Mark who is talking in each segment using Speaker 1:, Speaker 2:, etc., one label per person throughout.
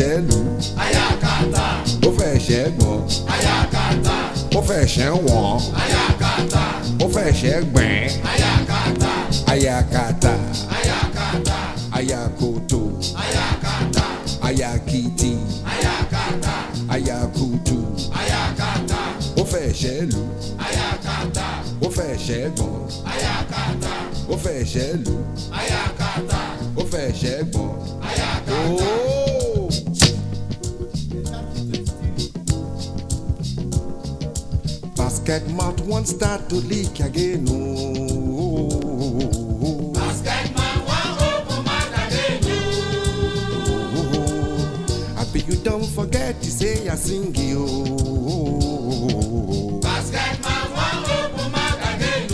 Speaker 1: Ó forget to say I sing you. Oh.
Speaker 2: Basket man wan open mouth again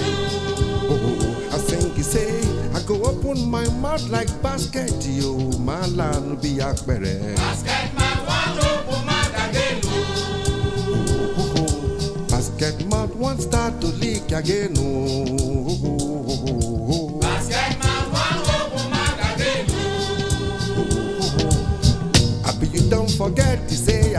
Speaker 1: I sing you say I go open my mouth like basket yo. My land be akbere.
Speaker 2: Basket man wan open mouth again
Speaker 1: Basket mouth start to leak again. Oh.
Speaker 2: Basket wan mouth again
Speaker 1: I bet you don't forget to say I sing you.
Speaker 2: Basket man wan open mouth again
Speaker 1: you say I go open my mouth like a basket yo. My land be akbere.
Speaker 2: Basket man wan open mouth again
Speaker 1: Basket mouth won't start to leak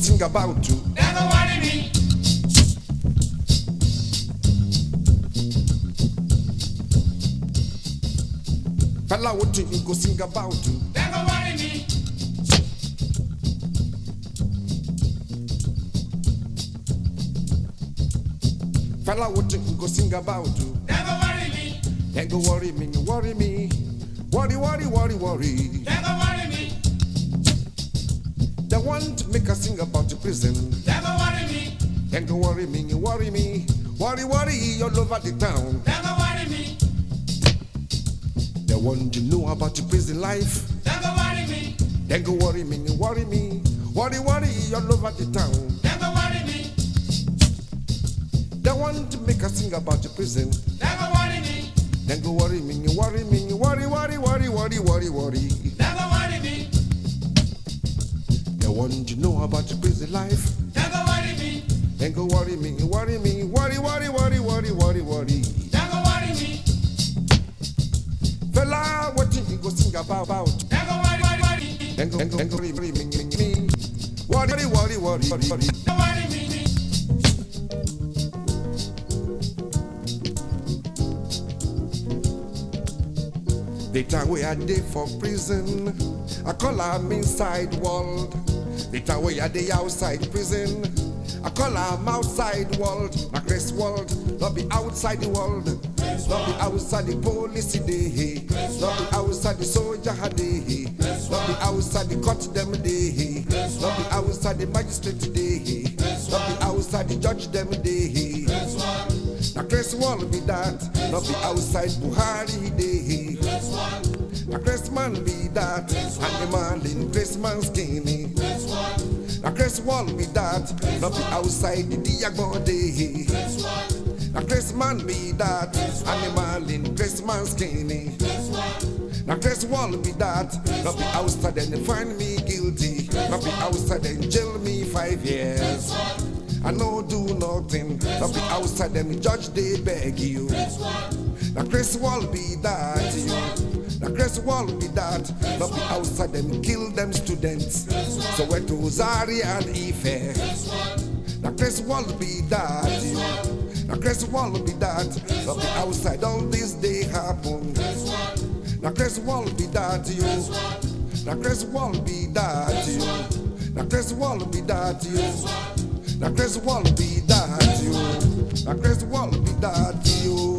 Speaker 1: what do you go sing about you?
Speaker 2: Never worry me
Speaker 1: Fela, what you go sing about you?
Speaker 2: Go worry me
Speaker 1: Fela, what you go sing about you?
Speaker 2: Go worry me
Speaker 1: go worry me, worry me. Worry, worry, worry, worry.
Speaker 2: Dem
Speaker 1: want to make us sing about the prison.
Speaker 2: Go worry me
Speaker 1: Then go worry me, you worry me. Worry, worry you're all over the town.
Speaker 2: Go worry me
Speaker 1: They want to know about the prison life.
Speaker 2: Go worry me
Speaker 1: Then go worry me, you worry me. Worry, worry you're all over the town.
Speaker 2: Go worry me
Speaker 1: They want to make us sing about the prison.
Speaker 2: Go worry me
Speaker 1: Then go worry me, you worry me, worry, worry, worry, worry, worry, worry. Want to know about the prison life.
Speaker 2: Dem go worry me
Speaker 1: Then go worry me, worry me, worry, worry, worry, worry, worry, worry.
Speaker 2: Dem go worry me
Speaker 1: Fela, what you go sing about? about?
Speaker 2: Dem go worry worry worry
Speaker 1: Then go, then go, then go worry, worry, me, me, me. Worry, worry, worry, worry, worry.
Speaker 2: Dem worry me
Speaker 1: The time where I day for prison, I call am inside world. The time where I day outside prison, I call am outside world. Na Chris world, not be outside the world. Not be outside the police day. Not be outside the soldier day. Not be outside the court them day. Not be outside the magistrate day. Not be outside the judge them day. Na Chris world be that, not be outside Buhari day. Na Chris man be that, animal in Christmas skinny. Na Chris wall be that, not be outside the Diago day. Na Chris man be that, animal in Christmas skinny. Na Chris wall be that, not be outside and find me guilty. Not be outside and jail me five years. I no do nothing, not be outside and judge they beg you. Na Chris wall be that. Na Chris wall be that, But be outside them kill them students. So went to Zaria and Ife. Na Chris wall be that. Na Chris wall be that, But be outside all this day happen. Na Chris wall be that you. Na Chris wall be that you. Na Chris wall be that you. Na Chris wall be that you. Na Chris wall be that you.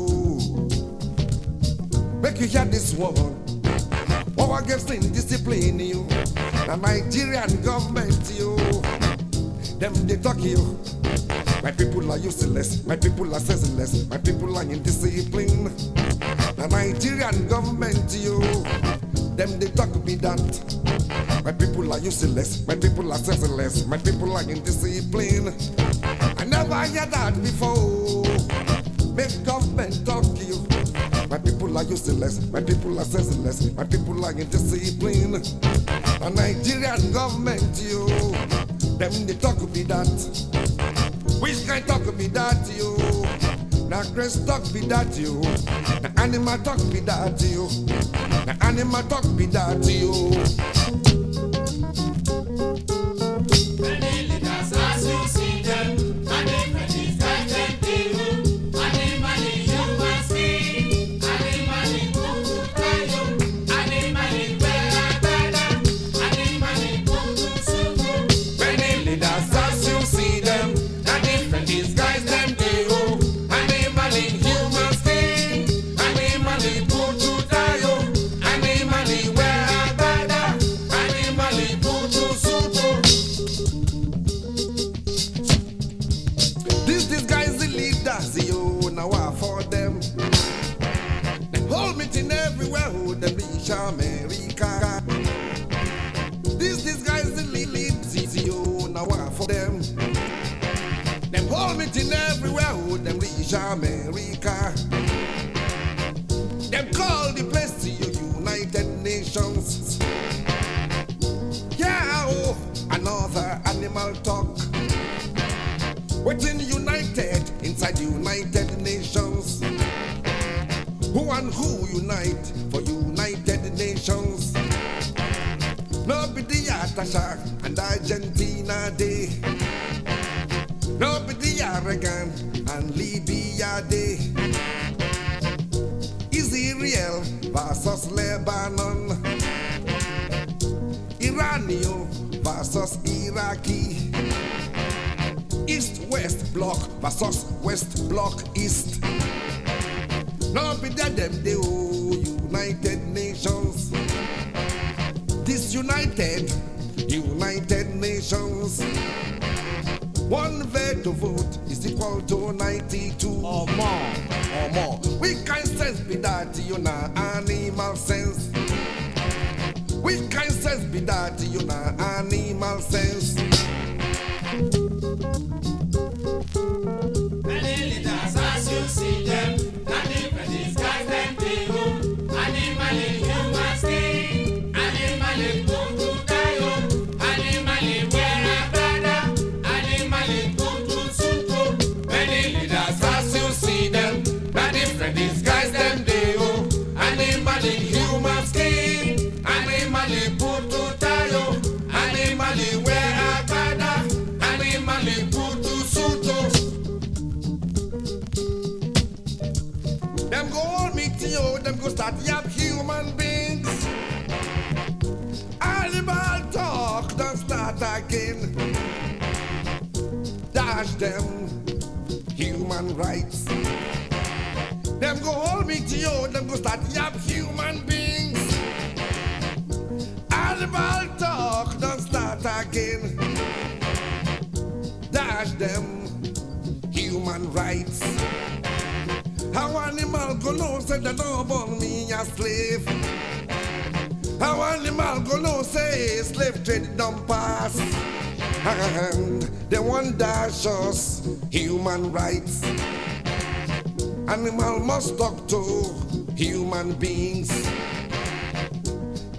Speaker 1: Make you hear this one. Power against indiscipline, you. The Nigerian government, you. Them they talk you. My people are useless. My people are senseless. My people are indiscipline. The Nigerian government, you. Them they talk me that. My people are useless. My people are senseless. My people are indiscipline. I never hear that before. Make government are useless. My people are senseless. My people are indiscipline. The Nigerian government, you. Them they talk be that. Which kind talk be that, you? Now grace talk be that, you. The animal talk be that, you. The animal talk be that, you. One veto vote is equal to 92 or more. Or more. We can sense be that you know animal sense. We can sense be that you know animal sense.
Speaker 2: Them
Speaker 1: go hold me to you, them go start yap human beings. Animal talk, don't start again. Dash them human rights. How animal go know say they don't born me a slave? How animal go know say slave trade don't pass? And they want dash us human rights. Animal must talk to human beings.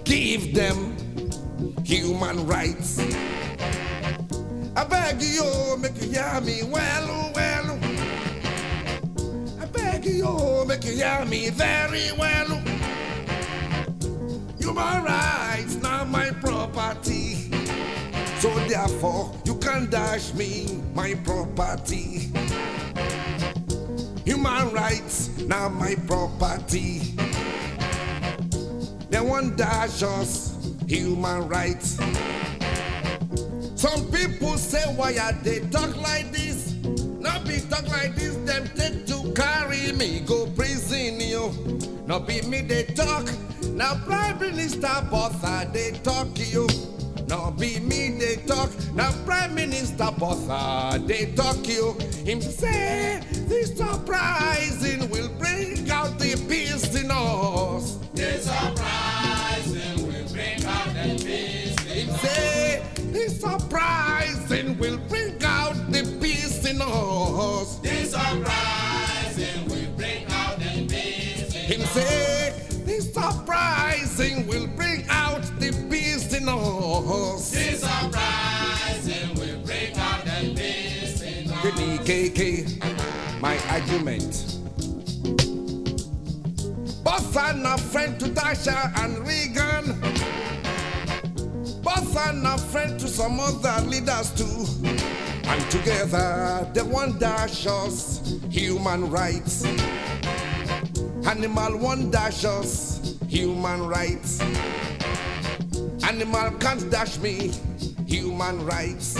Speaker 1: Give them human rights. I beg you, make you hear me well, well. I beg you, make you hear me very well. Human rights, not my property. So therefore, you can dash me my property. Human rights, now my property. They want dash us human rights. Some people say, why are they talk like this? Not be talk like this, them take to carry me, go prison, yo. Not be me, they talk, Now Prime Minister Botha they talk you. Now be me they talk. Now Prime Minister Botha ah, they talk you. Him say this uprising will bring out the peace in us.
Speaker 2: This uprising will bring out the peace in us.
Speaker 1: Say this uprising will bring out the peace in us.
Speaker 2: This uprising will bring out the peace in
Speaker 1: Him say us.
Speaker 2: This uprising will bring out the peace in us.
Speaker 1: The DKK, my argument. Both are not friend to Thatcher and Reagan. Both are not friend to some other leaders too. And together they want dash us human rights. Animal dash us human rights. Animal can't dash me human rights.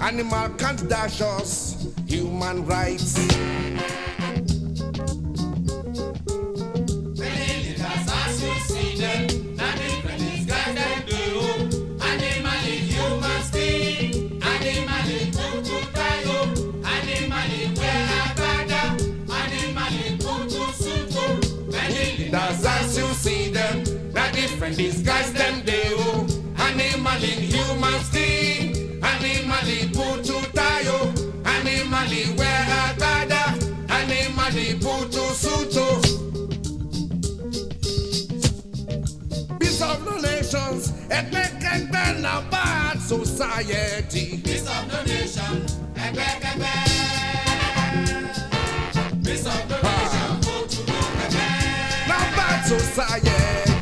Speaker 1: Animal can't dash us human rights. Ẹgbẹ́kẹgbẹ́ na bad society.
Speaker 2: Peace of the nation, ẹgbẹ́kẹgbẹ́. Peace of the nation, kò túbọ̀ kẹgbẹ́.
Speaker 1: Na bad society.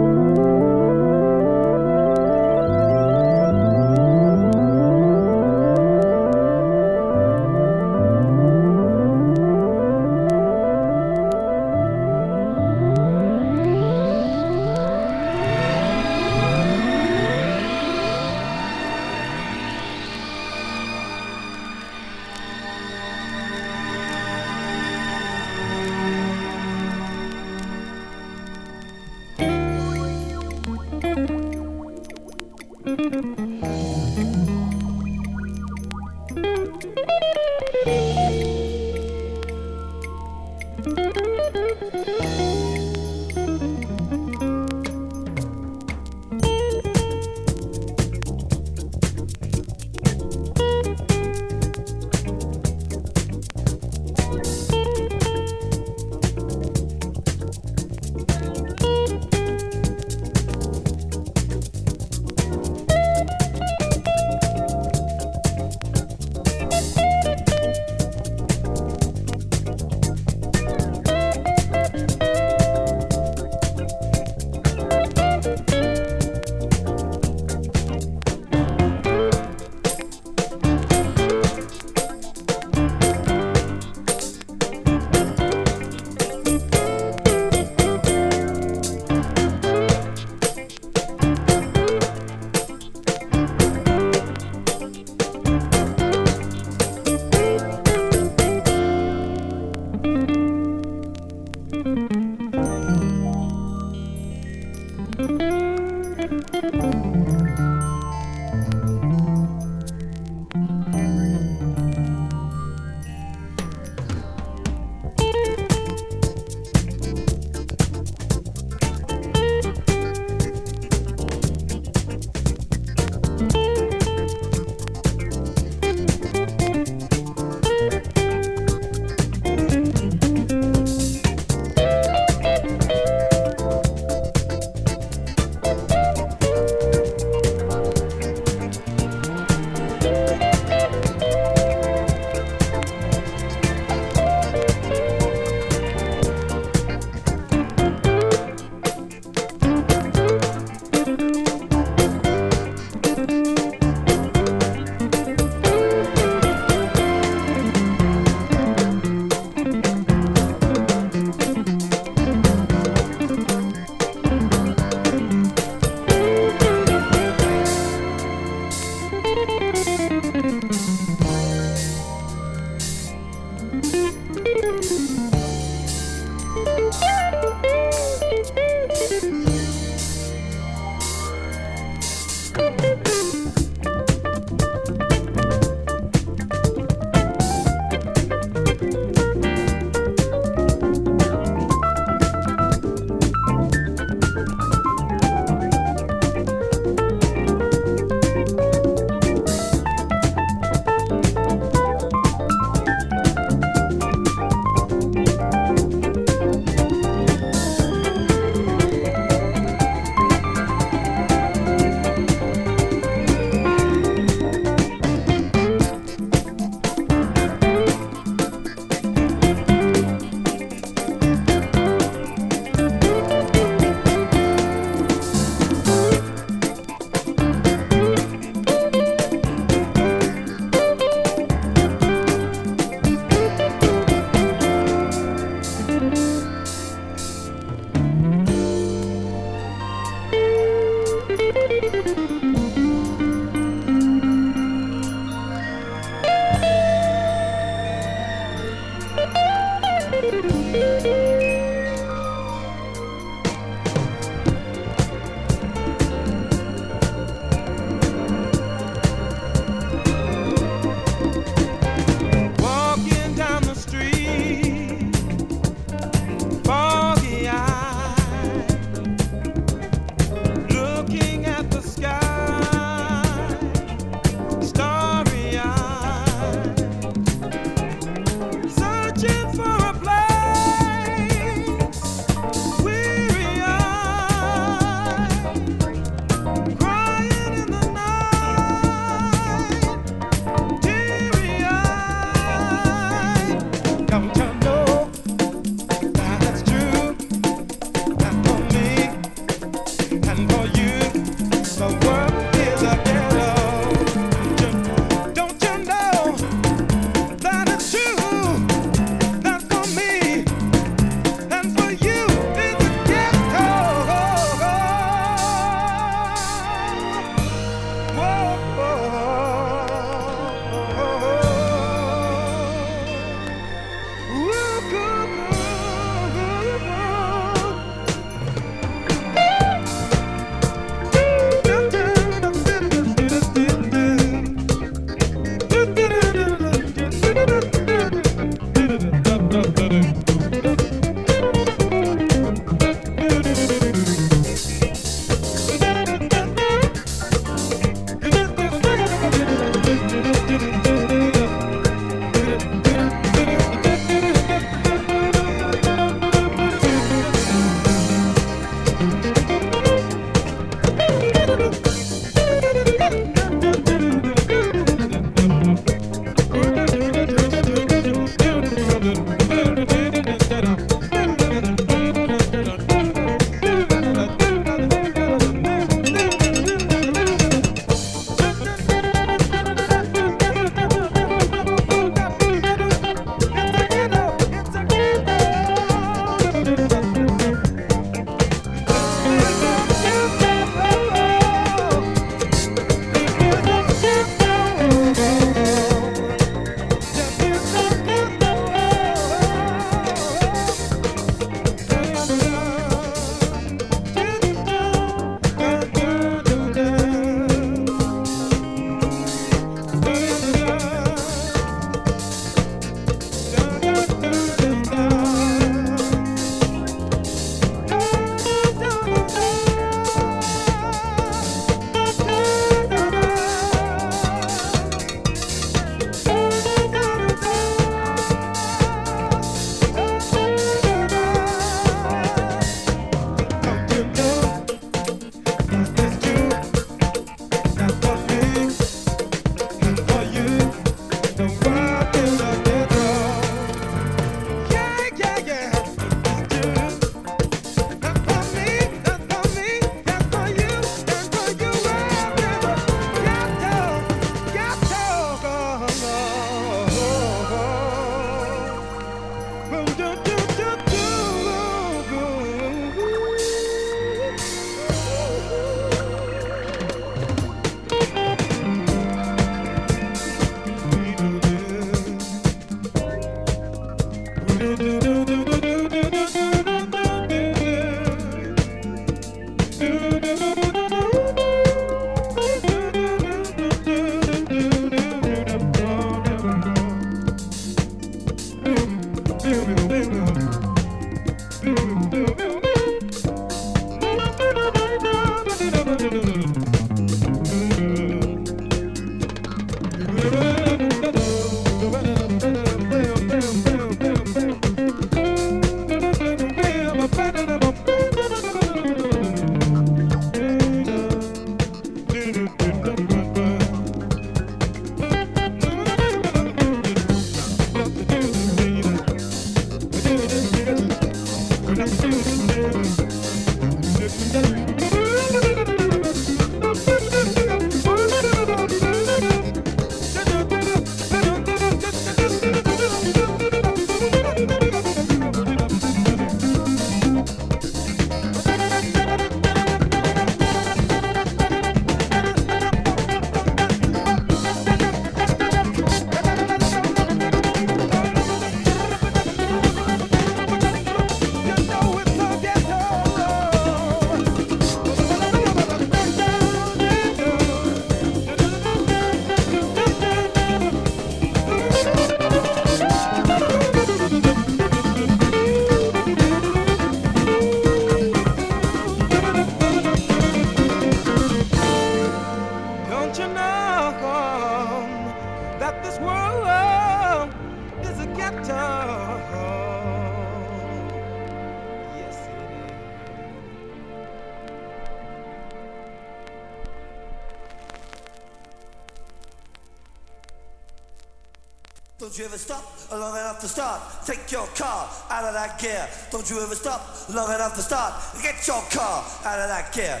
Speaker 3: You
Speaker 4: ever stop long enough to start. Get your car out of that gear.